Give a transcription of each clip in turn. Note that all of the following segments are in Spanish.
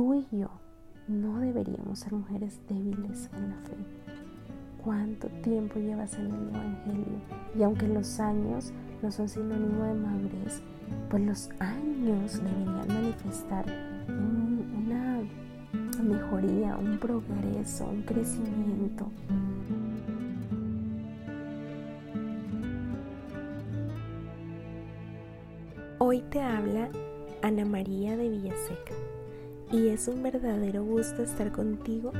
tú y yo no deberíamos ser mujeres débiles en la fe. ¿Cuánto tiempo llevas en el Evangelio? Y aunque los años no son sinónimo de madurez, pues los años deberían manifestar una mejoría, un progreso, un crecimiento. Hoy te habla Ana María de Villaseca y es un verdadero gusto estar contigo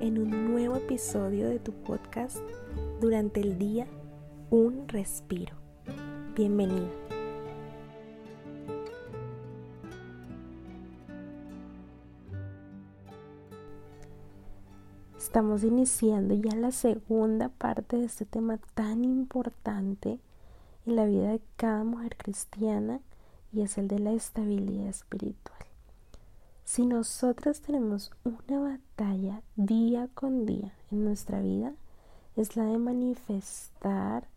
en un nuevo episodio de tu podcast durante el día Un Respiro. Bienvenido. Estamos iniciando ya la segunda parte de este tema tan importante en la vida de cada mujer cristiana y es el de la estabilidad espiritual. Si nosotras tenemos una batalla día con día en nuestra vida, es la de manifestar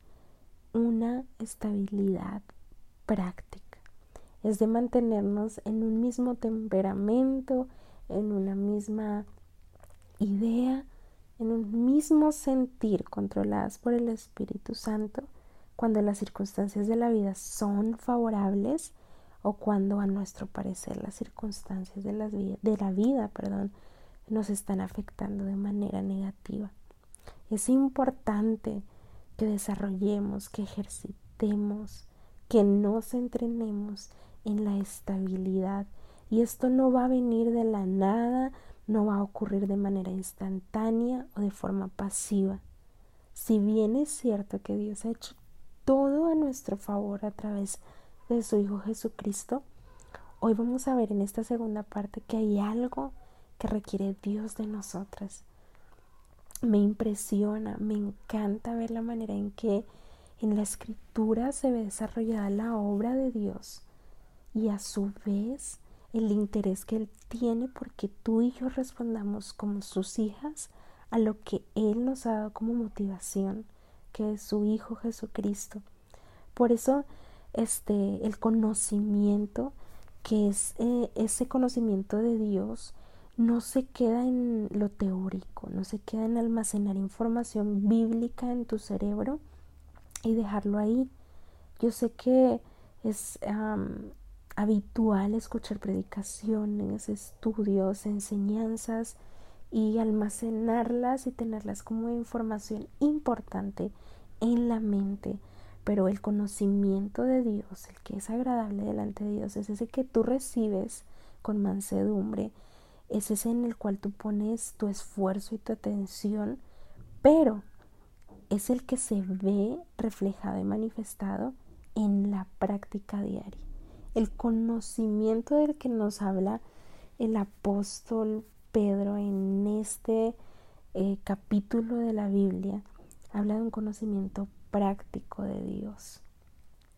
una estabilidad práctica. Es de mantenernos en un mismo temperamento, en una misma idea, en un mismo sentir controladas por el Espíritu Santo cuando las circunstancias de la vida son favorables o cuando a nuestro parecer las circunstancias de, de la vida perdón, nos están afectando de manera negativa. Es importante que desarrollemos, que ejercitemos, que nos entrenemos en la estabilidad. Y esto no va a venir de la nada, no va a ocurrir de manera instantánea o de forma pasiva. Si bien es cierto que Dios ha hecho todo a nuestro favor a través de de su Hijo Jesucristo, hoy vamos a ver en esta segunda parte que hay algo que requiere Dios de nosotras. Me impresiona, me encanta ver la manera en que en la escritura se ve desarrollada la obra de Dios y a su vez el interés que Él tiene porque tú y yo respondamos como sus hijas a lo que Él nos ha dado como motivación, que es su Hijo Jesucristo. Por eso este, el conocimiento, que es eh, ese conocimiento de Dios, no se queda en lo teórico, no se queda en almacenar información bíblica en tu cerebro y dejarlo ahí. Yo sé que es habitual escuchar predicaciones, estudios, enseñanzas y almacenarlas y tenerlas como información importante en la mente pero el conocimiento de Dios, el que es agradable delante de Dios, es ese que tú recibes con mansedumbre, es ese en el cual tú pones tu esfuerzo y tu atención, pero es el que se ve reflejado y manifestado en la práctica diaria. El conocimiento del que nos habla el apóstol Pedro en este eh, capítulo de la Biblia, habla de un conocimiento práctico de Dios,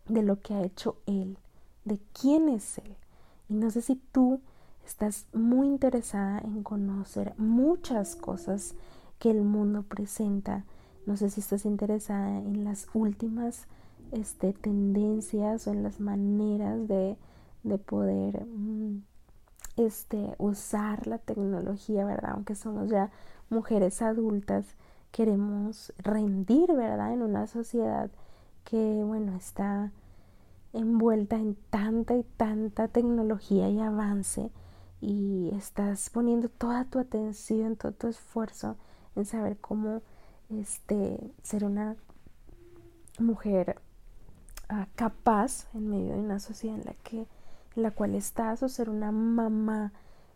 de lo que ha hecho Él, de quién es Él. Y no sé si tú estás muy interesada en conocer muchas cosas que el mundo presenta. No sé si estás interesada en las últimas este, tendencias o en las maneras de, de poder mm, este, usar la tecnología, ¿verdad? Aunque somos ya mujeres adultas, queremos rendir, ¿verdad? En una sociedad que, bueno, está envuelta en tanta y tanta tecnología y avance y estás poniendo toda tu atención, todo tu esfuerzo en saber cómo este, ser una mujer ah, capaz en medio de una sociedad en la que en la cual estás o ser una mamá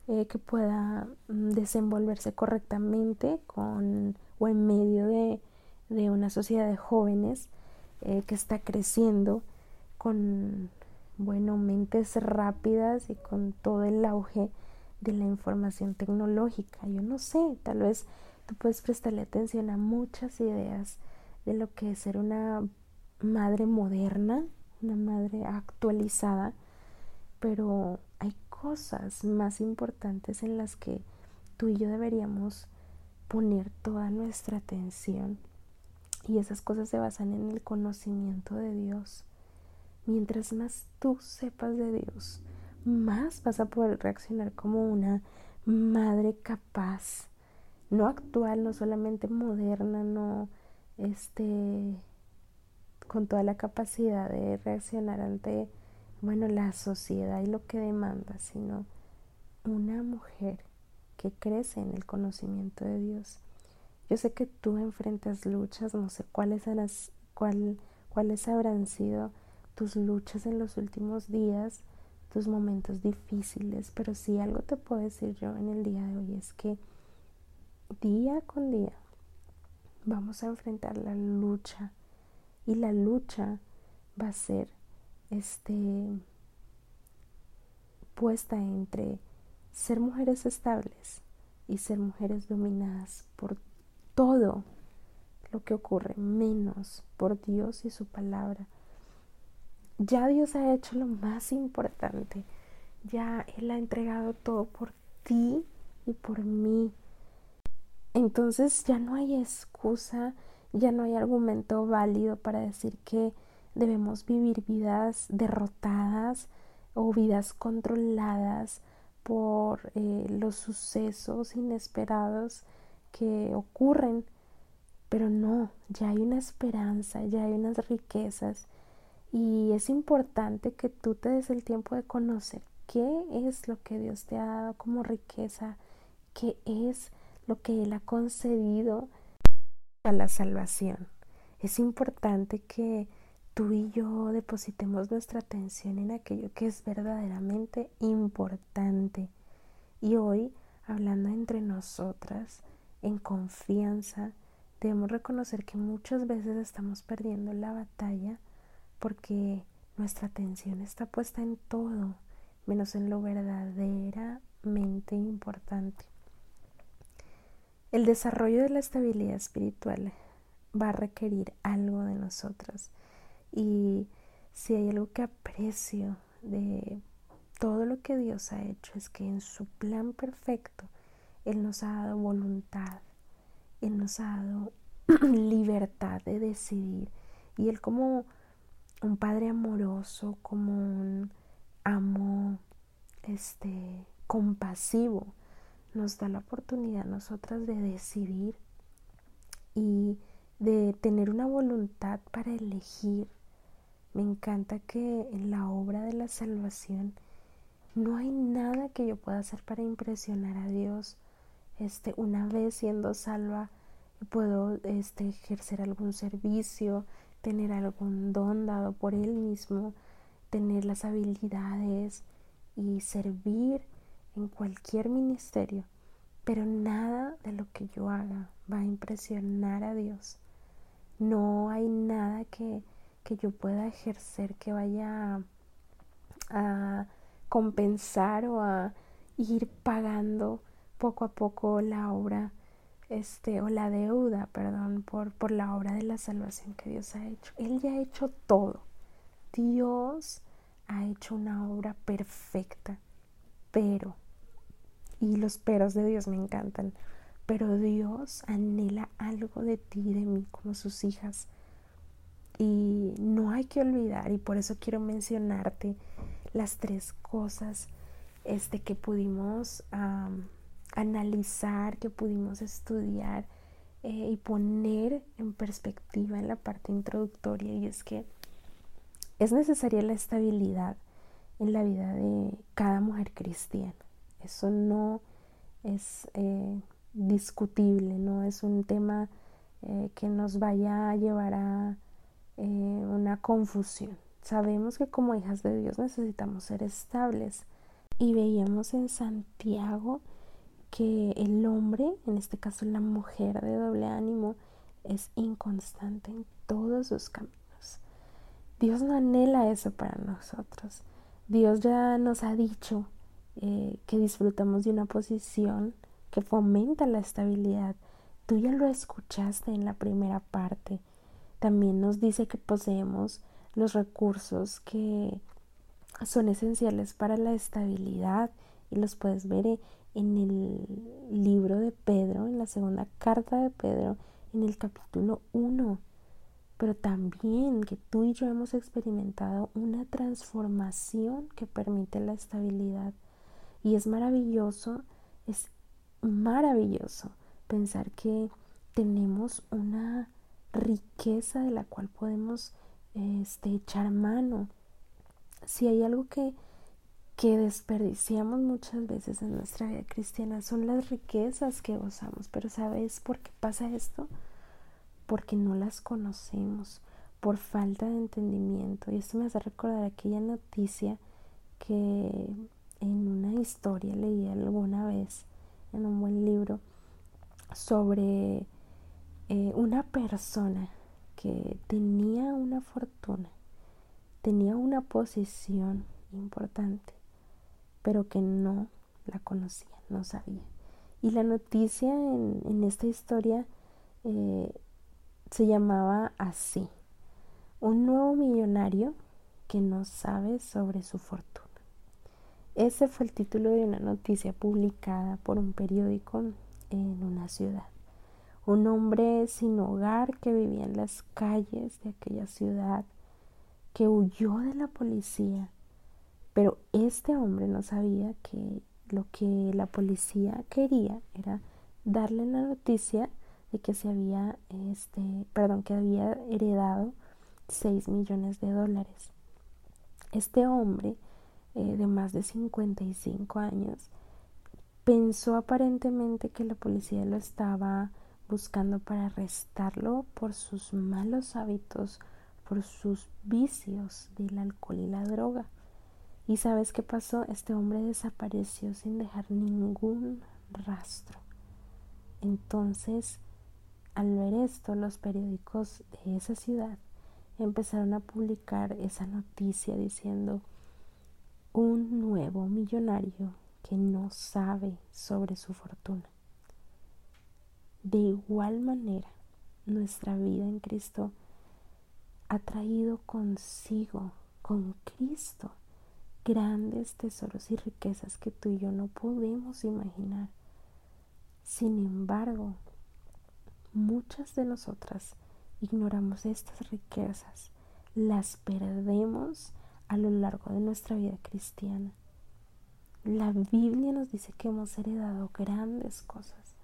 eh, que pueda mm, desenvolverse correctamente con o en medio de, una sociedad de jóvenes eh, que está creciendo con, bueno, mentes rápidas y con todo el auge de la información tecnológica. Yo no sé, tal vez tú puedes prestarle atención a muchas ideas de lo que es ser una madre moderna, una madre actualizada, pero hay cosas más importantes en las que tú y yo deberíamos poner toda nuestra atención y esas cosas se basan en el conocimiento de Dios. Mientras más tú sepas de Dios, más vas a poder reaccionar como una madre capaz, no actual, no solamente moderna, no este con toda la capacidad de reaccionar ante bueno, la sociedad y lo que demanda, sino una mujer que crece en el conocimiento de Dios. Yo sé que tú enfrentas luchas, no sé cuáles, cuál, cuáles habrán sido tus luchas en los últimos días, tus momentos difíciles, pero si algo te puedo decir yo en el día de hoy es que día con día vamos a enfrentar la lucha y la lucha va a ser este puesta entre ser mujeres estables y ser mujeres dominadas por todo lo que ocurre, menos por Dios y su palabra. Ya Dios ha hecho lo más importante, ya Él ha entregado todo por ti y por mí. Entonces ya no hay excusa, ya no hay argumento válido para decir que debemos vivir vidas derrotadas o vidas controladas por eh, los sucesos inesperados que ocurren. Pero no, ya hay una esperanza, ya hay unas riquezas y es importante que tú te des el tiempo de conocer qué es lo que Dios te ha dado como riqueza, qué es lo que Él ha concedido a la salvación. Es importante que tú y yo depositemos nuestra atención en aquello que es verdaderamente importante. Y hoy, hablando entre nosotras, en confianza, debemos reconocer que muchas veces estamos perdiendo la batalla porque nuestra atención está puesta en todo, menos en lo verdaderamente importante. El desarrollo de la estabilidad espiritual va a requerir algo de nosotras y si hay algo que aprecio de todo lo que Dios ha hecho es que en su plan perfecto Él nos ha dado voluntad, Él nos ha dado libertad de decidir. Y Él como un padre amoroso, como un amo este compasivo, nos da la oportunidad a nosotras de decidir y de tener una voluntad para elegir me encanta que en la obra de la salvación no hay nada que yo pueda hacer para impresionar a Dios. Este, una vez siendo salva, puedo este, ejercer algún servicio, tener algún don dado por Él mismo, tener las habilidades y servir en cualquier ministerio. Pero nada de lo que yo haga va a impresionar a Dios. No hay nada que que yo pueda ejercer que vaya a, compensar o a ir pagando poco a poco la obra este o la deuda, perdón, por, por la obra de la salvación que Dios ha hecho. Él ya ha hecho todo. Dios ha hecho una obra perfecta, pero y los peros de Dios me encantan, pero Dios anhela algo de ti y de mí como sus hijas. Y no hay que olvidar, y por eso quiero mencionarte las tres cosas este, que pudimos analizar, que pudimos estudiar eh, y poner en perspectiva en la parte introductoria. Y es que es necesaria la estabilidad en la vida de cada mujer cristiana. Eso no es eh, discutible, no es un tema eh, que nos vaya a llevar a eh, una confusión. Sabemos que como hijas de Dios necesitamos ser estables y veíamos en Santiago que el hombre, en este caso la mujer de doble ánimo, es inconstante en todos sus caminos. Dios no anhela eso para nosotros. Dios ya nos ha dicho eh, que disfrutamos de una posición que fomenta la estabilidad. Tú ya lo escuchaste en la primera parte también nos dice que poseemos los recursos que son esenciales para la estabilidad y los puedes ver en el libro de Pedro, en la segunda carta de Pedro, en el capítulo 1. Pero también que tú y yo hemos experimentado una transformación que permite la estabilidad. Y es maravilloso Es maravilloso pensar que tenemos una riqueza de la cual podemos este, echar mano. Si hay algo que, que desperdiciamos muchas veces en nuestra vida cristiana son las riquezas que gozamos. Pero ¿sabes por qué pasa esto? Porque no las conocemos, por falta de entendimiento. Y esto me hace recordar aquella noticia que en una historia leí alguna vez en un buen libro sobre eh, una persona que tenía una fortuna, tenía una posición importante, pero que no la conocía, no sabía. Y la noticia en, esta historia eh, se llamaba así, un nuevo millonario que no sabe sobre su fortuna. Ese fue el título de una noticia publicada por un periódico en una ciudad. Un hombre sin hogar que vivía en las calles de aquella ciudad, que huyó de la policía. Pero este hombre no sabía que lo que la policía quería era darle la noticia de que se había, este, perdón, que había heredado 6 millones de dólares. Este hombre eh, de más de 55 años, pensó aparentemente que la policía lo estaba buscando para arrestarlo por sus malos hábitos, por sus vicios del alcohol y la droga. ¿Y sabes qué pasó? Este hombre desapareció sin dejar ningún rastro. Entonces, al ver esto, los periódicos de esa ciudad empezaron a publicar esa noticia diciendo un nuevo millonario que no sabe sobre su fortuna. De igual manera, nuestra vida en Cristo ha traído consigo, con Cristo, grandes tesoros y riquezas que tú y yo no podemos imaginar. Sin embargo, muchas de nosotras ignoramos estas riquezas, las perdemos a lo largo de nuestra vida cristiana. La Biblia nos dice que hemos heredado grandes cosas,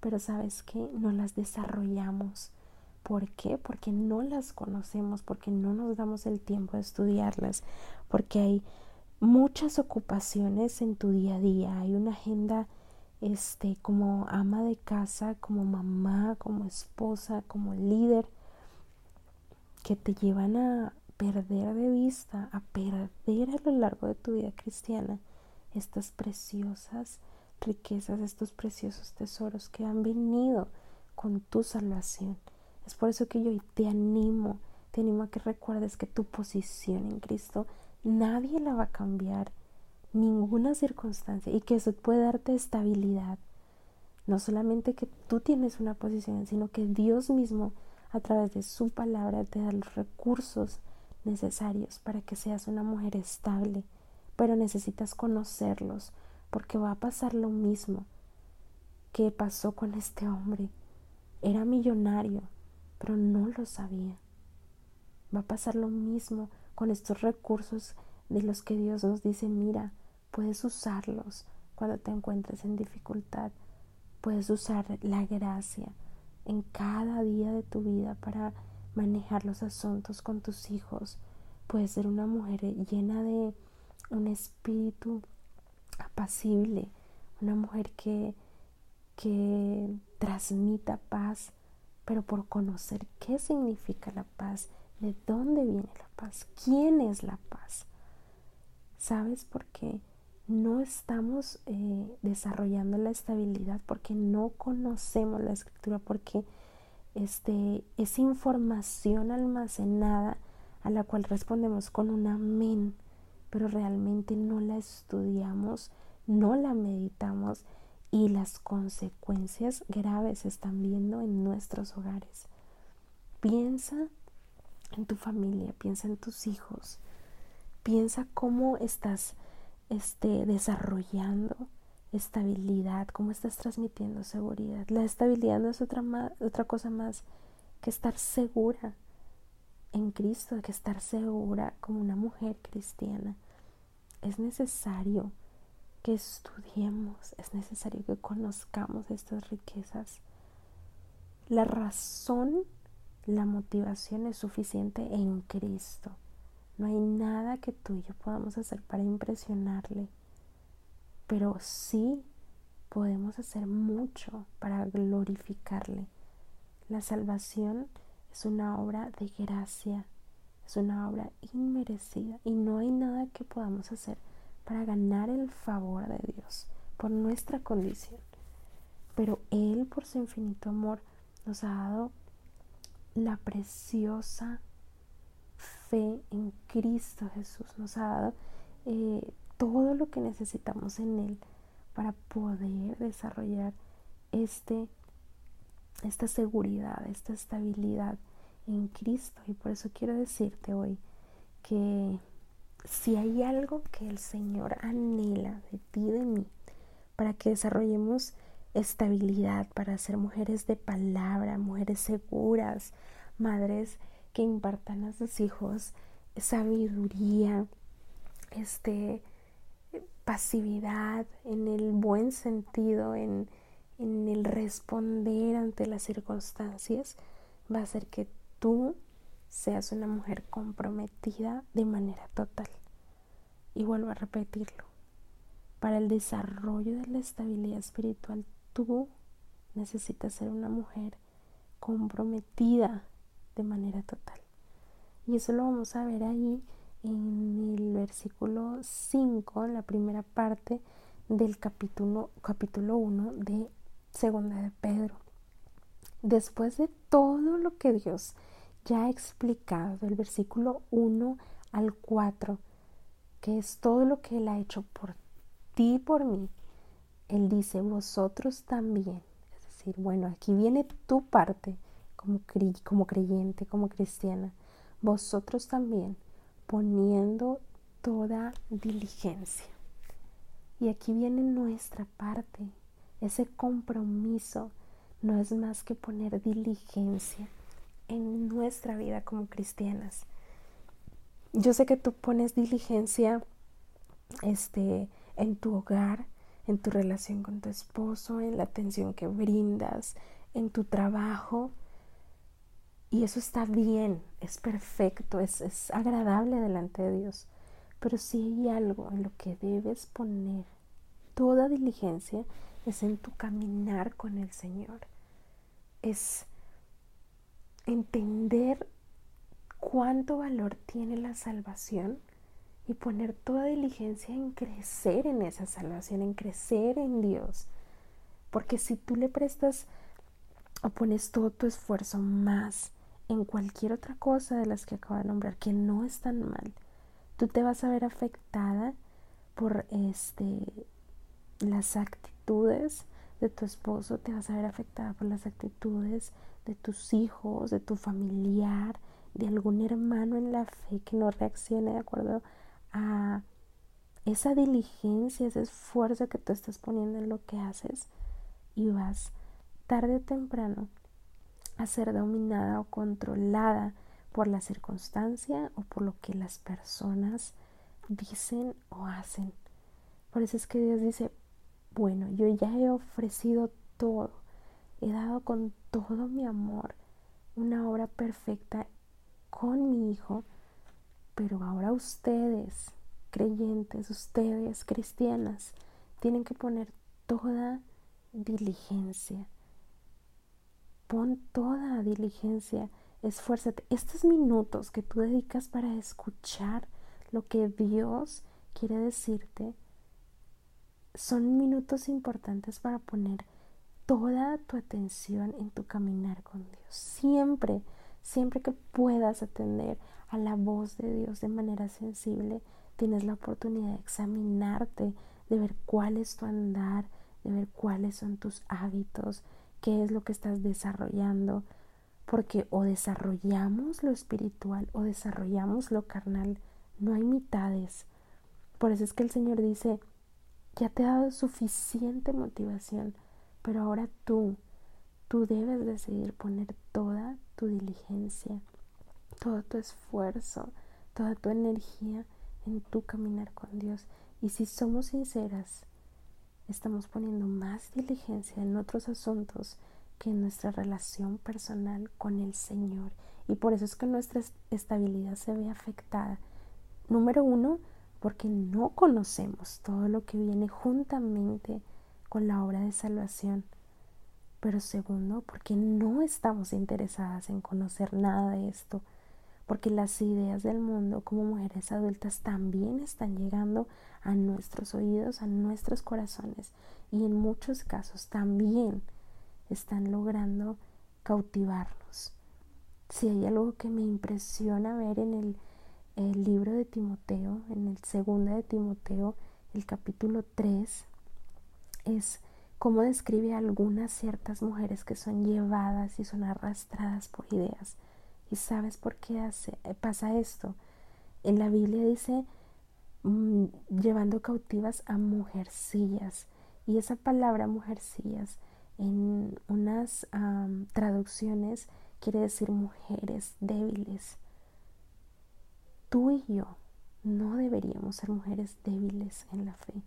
pero sabes que no las desarrollamos. ¿Por qué? Porque no las conocemos, porque no nos damos el tiempo de estudiarlas, porque hay muchas ocupaciones en tu día a día, hay una agenda este como ama de casa, como mamá, como esposa, como líder que te llevan a perder de vista, a perder a lo largo de tu vida cristiana estas preciosas riquezas, estos preciosos tesoros que han venido con tu salvación. Es por eso que yo te animo, te animo a que recuerdes que tu posición en Cristo nadie la va a cambiar, ninguna circunstancia, y que eso puede darte estabilidad. No solamente que tú tienes una posición, sino que Dios mismo, a través de su palabra, te da los recursos necesarios para que seas una mujer estable, pero necesitas conocerlos porque va a pasar lo mismo que pasó con este hombre. Era millonario, pero no lo sabía. Va a pasar lo mismo con estos recursos de los que Dios nos dice, mira, puedes usarlos cuando te encuentres en dificultad. Puedes usar la gracia en cada día de tu vida para manejar los asuntos con tus hijos. Puedes ser una mujer llena de un espíritu apacible, una mujer que, que transmita paz, pero por conocer qué significa la paz, de dónde viene la paz, quién es la paz. ¿Sabes por qué? No estamos eh, desarrollando la estabilidad porque no conocemos la escritura, porque este, es información almacenada a la cual respondemos con un amén, pero realmente no la estudiamos, no la meditamos y las consecuencias graves se están viendo en nuestros hogares. Piensa en tu familia, piensa en tus hijos, piensa cómo estás este, desarrollando estabilidad, cómo estás transmitiendo seguridad. La estabilidad no es otra, otra cosa más que estar segura en Cristo, que estar segura como una mujer cristiana. Es necesario que estudiemos, es necesario que conozcamos estas riquezas. La razón, la motivación es suficiente en Cristo. No hay nada que tú y yo podamos hacer para impresionarle, pero sí podemos hacer mucho para glorificarle. La salvación es una obra de gracia, es una obra inmerecida y no hay nada que podamos hacer para ganar el favor de Dios por nuestra condición. Pero Él, por su infinito amor, nos ha dado la preciosa fe en Cristo Jesús, nos ha dado eh, todo lo que necesitamos en Él para poder desarrollar este, esta seguridad, esta estabilidad en Cristo. Y por eso quiero decirte hoy que si hay algo que el Señor anhela de ti de mí, para que desarrollemos estabilidad, para ser mujeres de palabra, mujeres seguras, madres que impartan a sus hijos sabiduría, este, pasividad, en el buen sentido, en, en el responder ante las circunstancias, va a hacer que tú seas una mujer comprometida de manera total. Y vuelvo a repetirlo. Para el desarrollo de la estabilidad espiritual, tú necesitas ser una mujer comprometida de manera total. Y eso lo vamos a ver ahí en el versículo 5, la primera parte del capítulo, capítulo 1 de Segunda de Pedro. Después de todo lo que Dios ya ha explicado, del versículo 1 al 4, que es todo lo que Él ha hecho por ti y por mí, Él dice, vosotros también. Es decir, bueno, aquí viene tu parte como, como creyente, como cristiana. Vosotros también poniendo toda diligencia. Y aquí viene nuestra parte, ese compromiso no es más que poner diligencia en nuestra vida como cristianas. Yo sé que tú pones diligencia este en tu hogar, en tu relación con tu esposo, en la atención que brindas, en tu trabajo. Y eso está bien, es perfecto, es, es agradable delante de Dios. Pero si hay algo en lo que debes poner toda diligencia, es en tu caminar con el Señor. Es entender cuánto valor tiene la salvación y poner toda diligencia en crecer en esa salvación, en crecer en Dios. Porque si tú le prestas o pones todo tu esfuerzo más en cualquier otra cosa de las que acabo de nombrar, que no es tan mal, tú te vas a ver afectada por este las actitudes de tu esposo, te vas a ver afectada por las actitudes de tus hijos, de tu familiar, de algún hermano en la fe que no reaccione de acuerdo a esa diligencia, ese esfuerzo que tú estás poniendo en lo que haces y vas tarde o temprano a ser dominada o controlada por la circunstancia o por lo que las personas dicen o hacen. Por eso es que Dios dice, bueno, yo ya he ofrecido todo, he dado con todo mi amor una obra perfecta con mi hijo, pero ahora ustedes, creyentes, ustedes, cristianas, tienen que poner toda diligencia. Pon toda diligencia, esfuérzate. Estos minutos que tú dedicas para escuchar lo que Dios quiere decirte son minutos importantes para poner toda tu atención en tu caminar con Dios. Siempre, siempre que puedas atender a la voz de Dios de manera sensible, tienes la oportunidad de examinarte, de ver cuál es tu andar, de ver cuáles son tus hábitos, qué es lo que estás desarrollando, porque o desarrollamos lo espiritual o desarrollamos lo carnal, no hay mitades. Por eso es que el Señor dice, ya te ha dado suficiente motivación, pero ahora tú, tú debes decidir poner toda tu diligencia, todo tu esfuerzo, toda tu energía en tu caminar con Dios. Y si somos sinceras, estamos poniendo más diligencia en otros asuntos que en nuestra relación personal con el Señor. Y por eso es que nuestra estabilidad se ve afectada. Número uno, porque no conocemos todo lo que viene juntamente con la obra de salvación. Pero segundo, porque no estamos interesadas en conocer nada de esto, porque las ideas del mundo como mujeres adultas también están llegando a nuestros oídos, a nuestros corazones y en muchos casos también están logrando cautivarnos. Si hay algo que me impresiona ver en el, el libro de Timoteo, en el segundo de Timoteo, el capítulo 3, es cómo describe a algunas ciertas mujeres que son llevadas y son arrastradas por ideas. ¿Y sabes por qué eh, pasa esto? En la Biblia dice mm, llevando cautivas a mujercillas. Y esa palabra mujercillas en unas traducciones quiere decir mujeres débiles. Tú y yo no deberíamos ser mujeres débiles en la fe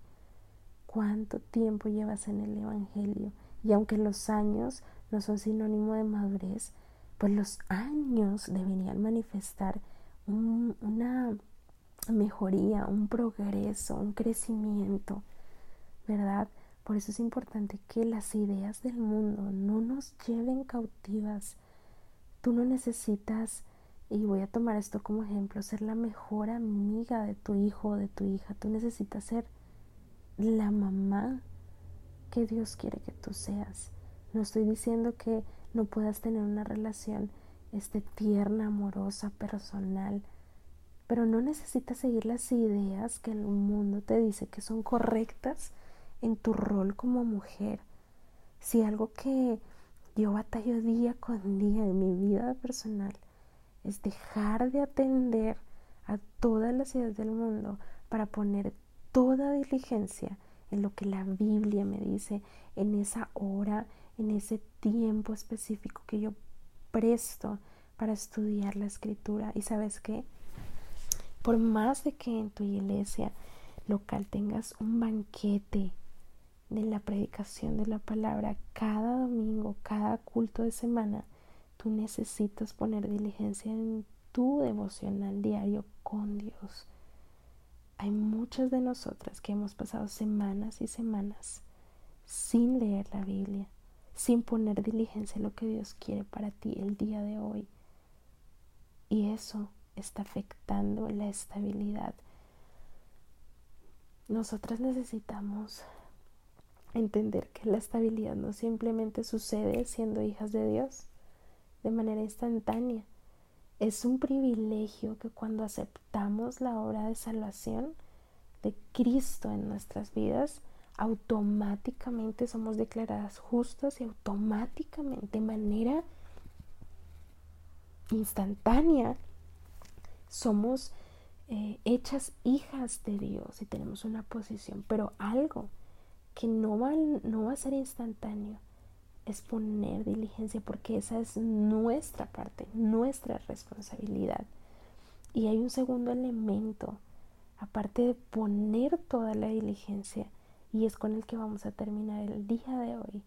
cuánto tiempo llevas en el Evangelio. Y aunque los años no son sinónimo de madurez, pues los años deberían manifestar una mejoría, un progreso, un crecimiento, ¿verdad? Por eso es importante que las ideas del mundo no nos lleven cautivas. Tú no necesitas, y voy a tomar esto como ejemplo, ser la mejor amiga de tu hijo o de tu hija. Tú necesitas ser la mamá que Dios quiere que tú seas. No estoy diciendo que no puedas tener una relación este, tierna, amorosa, personal, pero no necesitas seguir las ideas que el mundo te dice que son correctas en tu rol como mujer. Si algo que yo batallo día con día en mi vida personal es dejar de atender a todas las ideas del mundo para poner toda diligencia en lo que la Biblia me dice, en esa hora, en ese tiempo específico que yo presto para estudiar la escritura. Y sabes qué? Por más de que en tu iglesia local tengas un banquete de la predicación de la palabra cada domingo, cada culto de semana, tú necesitas poner diligencia en tu devocional diario con Dios. Hay muchas de nosotras que hemos pasado semanas y semanas sin leer la Biblia, sin poner diligencia en lo que Dios quiere para ti el día de hoy. Y eso está afectando la estabilidad. Nosotras necesitamos entender que la estabilidad no simplemente sucede siendo hijas de Dios de manera instantánea, es un privilegio que cuando aceptamos la obra de salvación de Cristo en nuestras vidas, automáticamente somos declaradas justas y automáticamente, de manera instantánea, somos eh, hechas hijas de Dios y tenemos una posición, pero algo que no va, no va a ser instantáneo es poner diligencia porque esa es nuestra parte, nuestra responsabilidad. Y hay un segundo elemento, aparte de poner toda la diligencia, y es con el que vamos a terminar el día de hoy,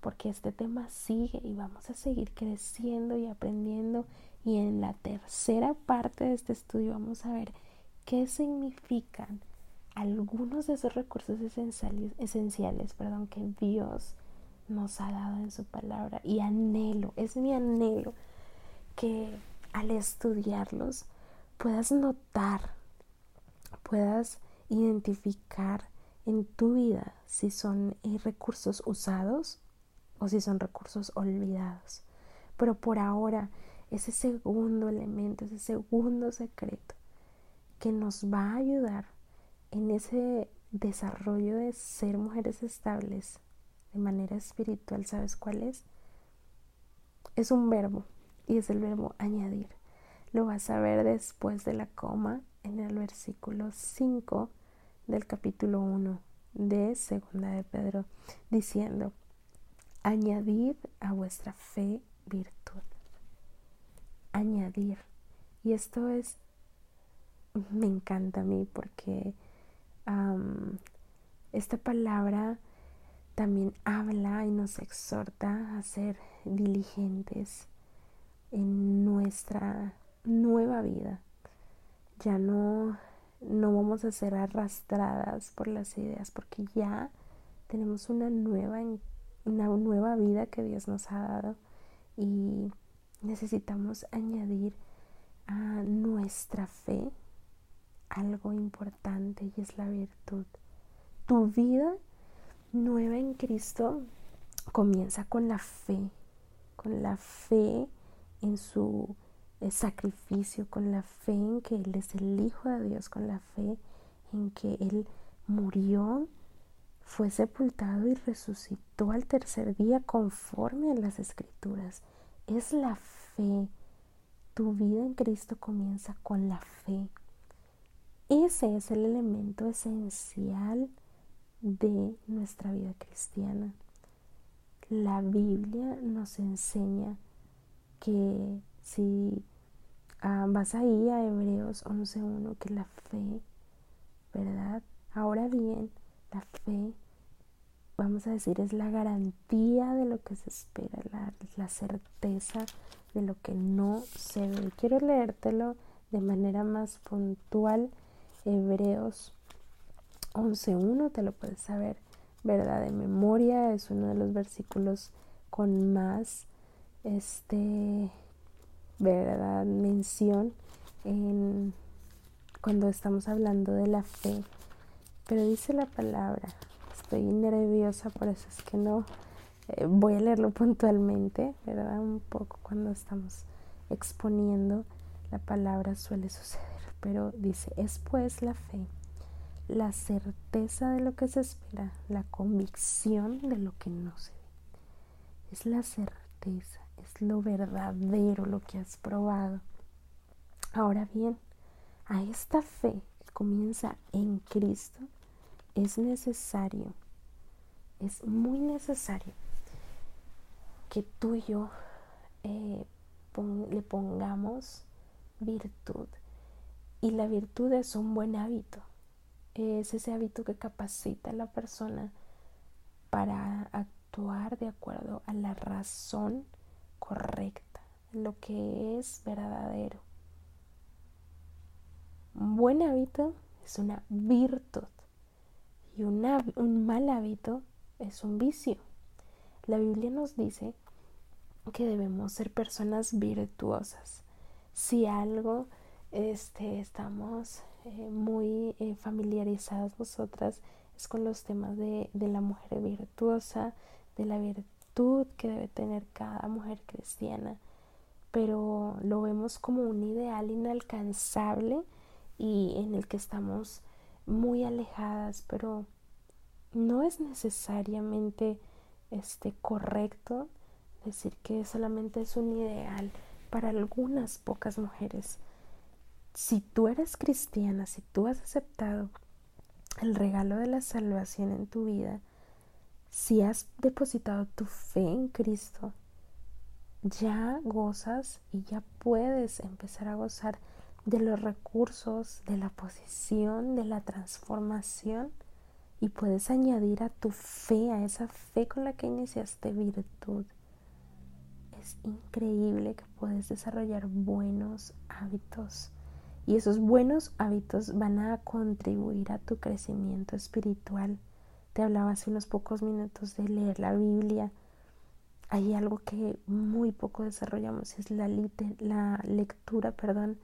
porque este tema sigue y vamos a seguir creciendo y aprendiendo. Y en la tercera parte de este estudio vamos a ver qué significan algunos de esos recursos esenciales, esenciales perdón, que Dios nos ha dado en su palabra y anhelo, es mi anhelo que al estudiarlos puedas notar, puedas identificar en tu vida si son eh, recursos usados o si son recursos olvidados. Pero por ahora, ese segundo elemento, ese segundo secreto que nos va a ayudar en ese desarrollo de ser mujeres estables manera espiritual, ¿sabes cuál es? Es un verbo y es el verbo añadir. Lo vas a ver después de la coma en el versículo 5 del capítulo 1 de Segunda de Pedro, diciendo, añadir a vuestra fe virtud. Añadir. Y esto es, me encanta a mí porque esta palabra también habla y nos exhorta a ser diligentes en nuestra nueva vida. Ya no, no vamos a ser arrastradas por las ideas porque ya tenemos una nueva, una nueva vida que Dios nos ha dado y necesitamos añadir a nuestra fe algo importante y es la virtud. Tu vida nueva en Cristo comienza con la fe, con la fe en su eh, sacrificio, con la fe en que Él es el Hijo de Dios, con la fe en que Él murió, fue sepultado y resucitó al tercer día conforme a las escrituras. Es la fe. Tu vida en Cristo comienza con la fe. Ese es el elemento esencial de nuestra vida cristiana. La Biblia nos enseña que si ah, vas ahí a Hebreos 11.1, que la fe, ¿verdad? Ahora bien, la fe, vamos a decir, es la garantía de lo que se espera, la, la certeza de lo que no se ve. Quiero leértelo de manera más puntual Hebreos 11.1, te lo puedes saber, ¿verdad? De memoria, es uno de los versículos con más, este, ¿verdad? Mención en, cuando estamos hablando de la fe. Pero dice la palabra, estoy nerviosa, por eso es que no eh, voy a leerlo puntualmente, ¿verdad? Un poco cuando estamos exponiendo la palabra suele suceder pero dice, es pues la fe, la certeza de lo que se espera, la convicción de lo que no se ve. Es la certeza, es lo verdadero, lo que has probado. Ahora bien, a esta fe que comienza en Cristo, es necesario, es muy necesario que tú y yo eh, le pongamos virtud y la virtud es un buen hábito. Es ese hábito que capacita a la persona para actuar de acuerdo a la razón correcta, lo que es verdadero. Un buen hábito es una virtud y un mal hábito es un vicio. La Biblia nos dice que debemos ser personas virtuosas. Si algo este, estamos eh, muy eh, familiarizadas nosotras es con los temas de, de la mujer virtuosa, de la virtud que debe tener cada mujer cristiana, pero lo vemos como un ideal inalcanzable y en el que estamos muy alejadas, pero no es necesariamente este correcto decir que solamente es un ideal para algunas pocas mujeres si tú eres cristiana, si tú has aceptado el regalo de la salvación en tu vida, si has depositado tu fe en Cristo, ya gozas y ya puedes empezar a gozar de los recursos, de la posición, de la transformación y puedes añadir a tu fe, a esa fe con la que iniciaste virtud. Es increíble que puedes desarrollar buenos hábitos y esos buenos hábitos van a contribuir a tu crecimiento espiritual. Te hablaba hace unos pocos minutos de leer la Biblia. Hay algo que muy poco desarrollamos, es la, la lectura perdón,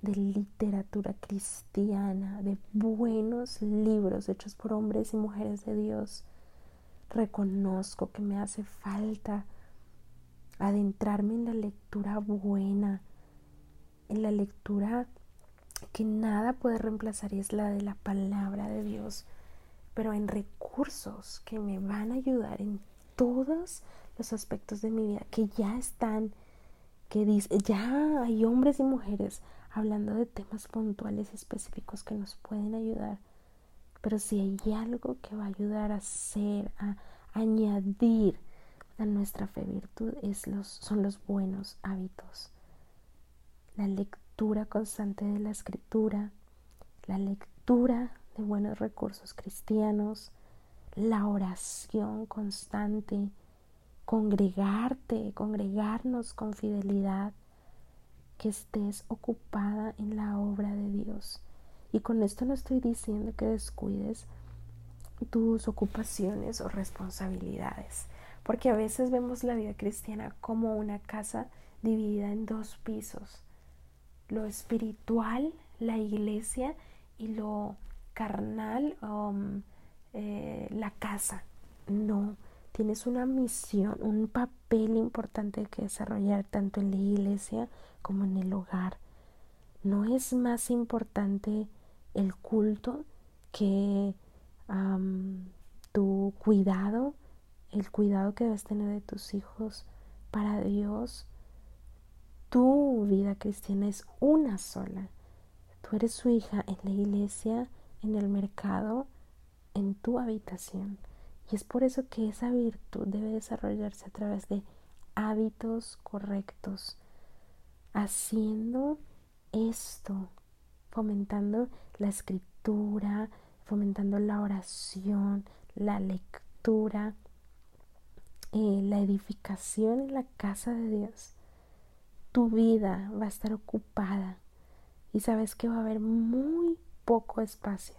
de literatura cristiana, de buenos libros hechos por hombres y mujeres de Dios. Reconozco que me hace falta adentrarme en la lectura buena, en la lectura que nada puede reemplazar y es la de la palabra de Dios, pero en recursos que me van a ayudar en todos los aspectos de mi vida, que ya están, que dice, ya hay hombres y mujeres hablando de temas puntuales y específicos que nos pueden ayudar, pero si hay algo que va a ayudar a hacer, a añadir a nuestra fe virtud, es los, son los buenos hábitos. La lectura lectura constante de la escritura, la lectura de buenos recursos cristianos, la oración constante, congregarte, congregarnos con fidelidad, que estés ocupada en la obra de Dios. Y con esto no estoy diciendo que descuides tus ocupaciones o responsabilidades, porque a veces vemos la vida cristiana como una casa dividida en dos pisos, lo espiritual, la iglesia, y lo carnal, um, eh, la casa. No, tienes una misión, un papel importante que desarrollar tanto en la iglesia como en el hogar. No es más importante el culto que tu cuidado, el cuidado que debes tener de tus hijos para Dios. Tu vida cristiana es una sola. Tú eres su hija en la iglesia, en el mercado, en tu habitación. Y es por eso que esa virtud debe desarrollarse a través de hábitos correctos, haciendo esto, fomentando la escritura, fomentando la oración, la lectura, eh, la edificación en la casa de Dios. Tu vida va a estar ocupada y sabes que va a haber muy poco espacio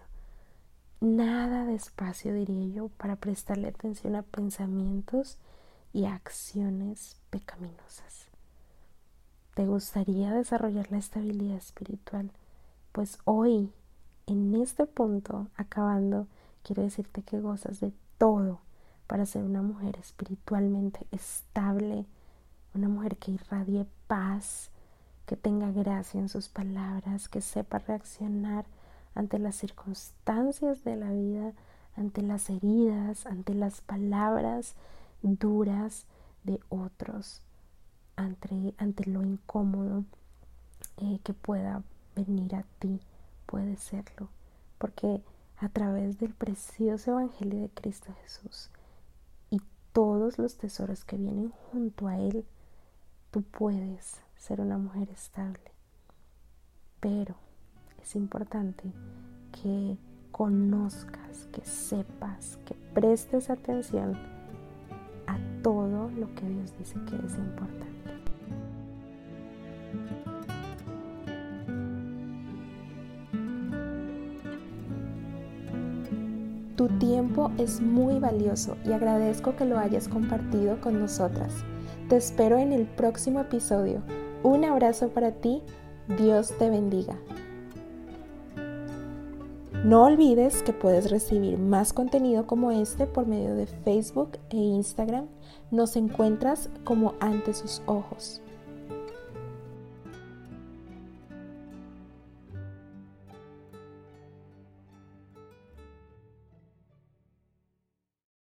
nada de espacio, diría yo, para prestarle atención a pensamientos y acciones pecaminosas. ¿Te gustaría desarrollar la estabilidad espiritual? Pues hoy, en este punto, acabando, quiero decirte que gozas de todo para ser una mujer espiritualmente estable, una mujer que irradie paz, que tenga gracia en sus palabras, que sepa reaccionar ante las circunstancias de la vida, ante las heridas, ante las palabras duras de otros, ante, ante lo incómodo eh, que pueda venir a ti, puede serlo, porque a través del precioso Evangelio de Cristo Jesús y todos los tesoros que vienen junto a Él, tú puedes ser una mujer estable. Pero es importante que conozcas, que sepas, que prestes atención a todo lo que Dios dice que es importante. Tu tiempo es muy valioso y agradezco que lo hayas compartido con nosotras. Te espero en el próximo episodio. Un abrazo para ti. Dios te bendiga. No olvides que puedes recibir más contenido como este por medio de Facebook e Instagram. Nos encuentras como ante sus ojos.